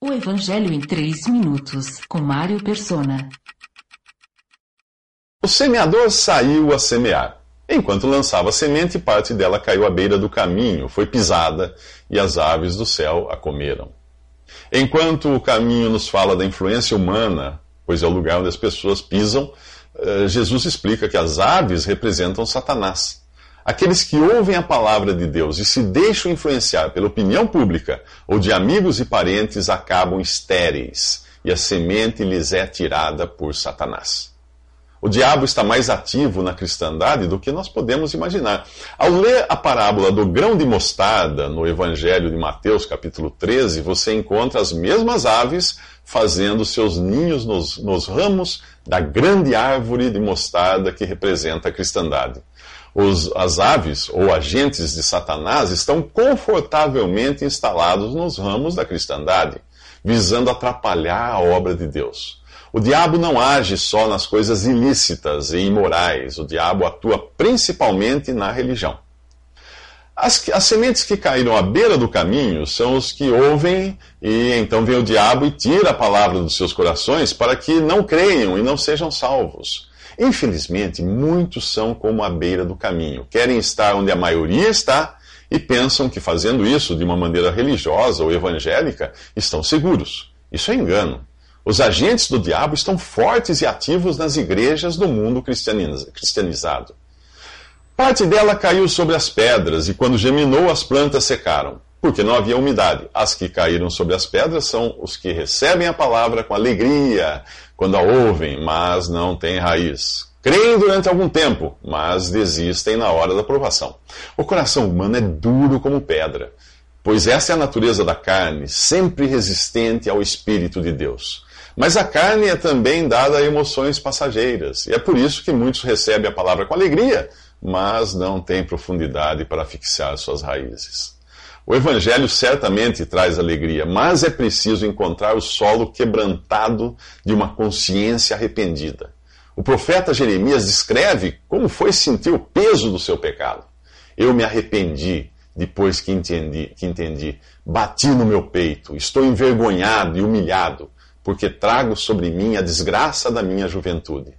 O Evangelho em 3 minutos, com Mário Persona. O semeador saiu a semear. Enquanto lançava a semente, parte dela caiu à beira do caminho, foi pisada e as aves do céu a comeram. Enquanto o caminho nos fala da influência humana, pois é o lugar onde as pessoas pisam, eh, Jesus explica que as aves representam Satanás. Aqueles que ouvem a palavra de Deus e se deixam influenciar pela opinião pública ou de amigos e parentes acabam estéreis e a semente lhes é tirada por Satanás. O diabo está mais ativo na cristandade do que nós podemos imaginar. Ao ler a parábola do grão de mostarda no Evangelho de Mateus, capítulo 13, você encontra as mesmas aves fazendo seus ninhos nos, nos ramos da grande árvore de mostarda que representa a cristandade os, as aves ou agentes de Satanás estão confortavelmente instalados nos ramos da cristandade, visando atrapalhar a obra de Deus. O diabo não age só nas coisas ilícitas e imorais, o diabo atua principalmente na religião. As, as, sementes que caíram à beira do caminho são os que ouvem, e então vem o diabo e tira a palavra dos seus corações para que não creiam e não sejam salvos. Infelizmente, muitos são como a beira do caminho. Querem estar onde a maioria está e pensam que fazendo isso de uma maneira religiosa ou evangélica estão seguros. Isso é engano. Os agentes do diabo estão fortes e ativos nas igrejas do mundo cristianizado. Parte dela caiu sobre as pedras, e quando geminou, as plantas secaram, porque não havia umidade. As que caíram sobre as pedras são os que recebem a palavra com alegria, quando a ouvem, mas não têm raiz. Creem durante algum tempo, mas desistem na hora da provação. O coração humano é duro como pedra, pois essa é a natureza da carne, sempre resistente ao Espírito de Deus. Mas a carne é também dada a emoções passageiras, e é por isso que muitos recebem a palavra com alegria, mas não têm profundidade para fixar suas raízes. O Evangelho certamente traz alegria, mas é preciso encontrar o solo quebrantado de uma consciência arrependida. O profeta Jeremias descreve como foi sentir o peso do seu pecado. Eu me arrependi depois que entendi, que entendi. Bati no meu peito, estou envergonhado e humilhado, porque trago sobre mim a desgraça da minha juventude.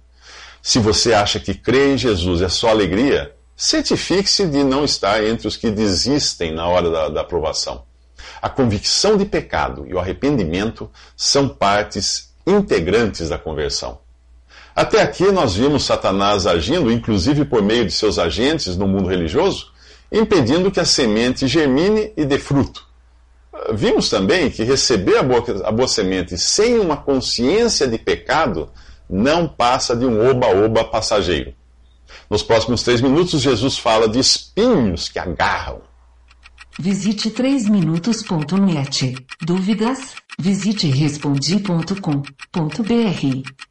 Se você acha que crer em Jesus é só alegria, certifique-se de não estar entre os que desistem na hora da, da aprovação. A convicção de pecado e o arrependimento são partes integrantes da conversão. Até aqui nós vimos Satanás agindo, inclusive por meio de seus agentes no mundo religioso, impedindo que a semente germine e dê fruto. Vimos também que receber a boa, a boa semente sem uma consciência de pecado não passa de um oba-oba passageiro. Nos próximos três minutos, Jesus fala de espinhos que agarram. Visite 3minutos.net. Dúvidas? Visite respondi.com.br.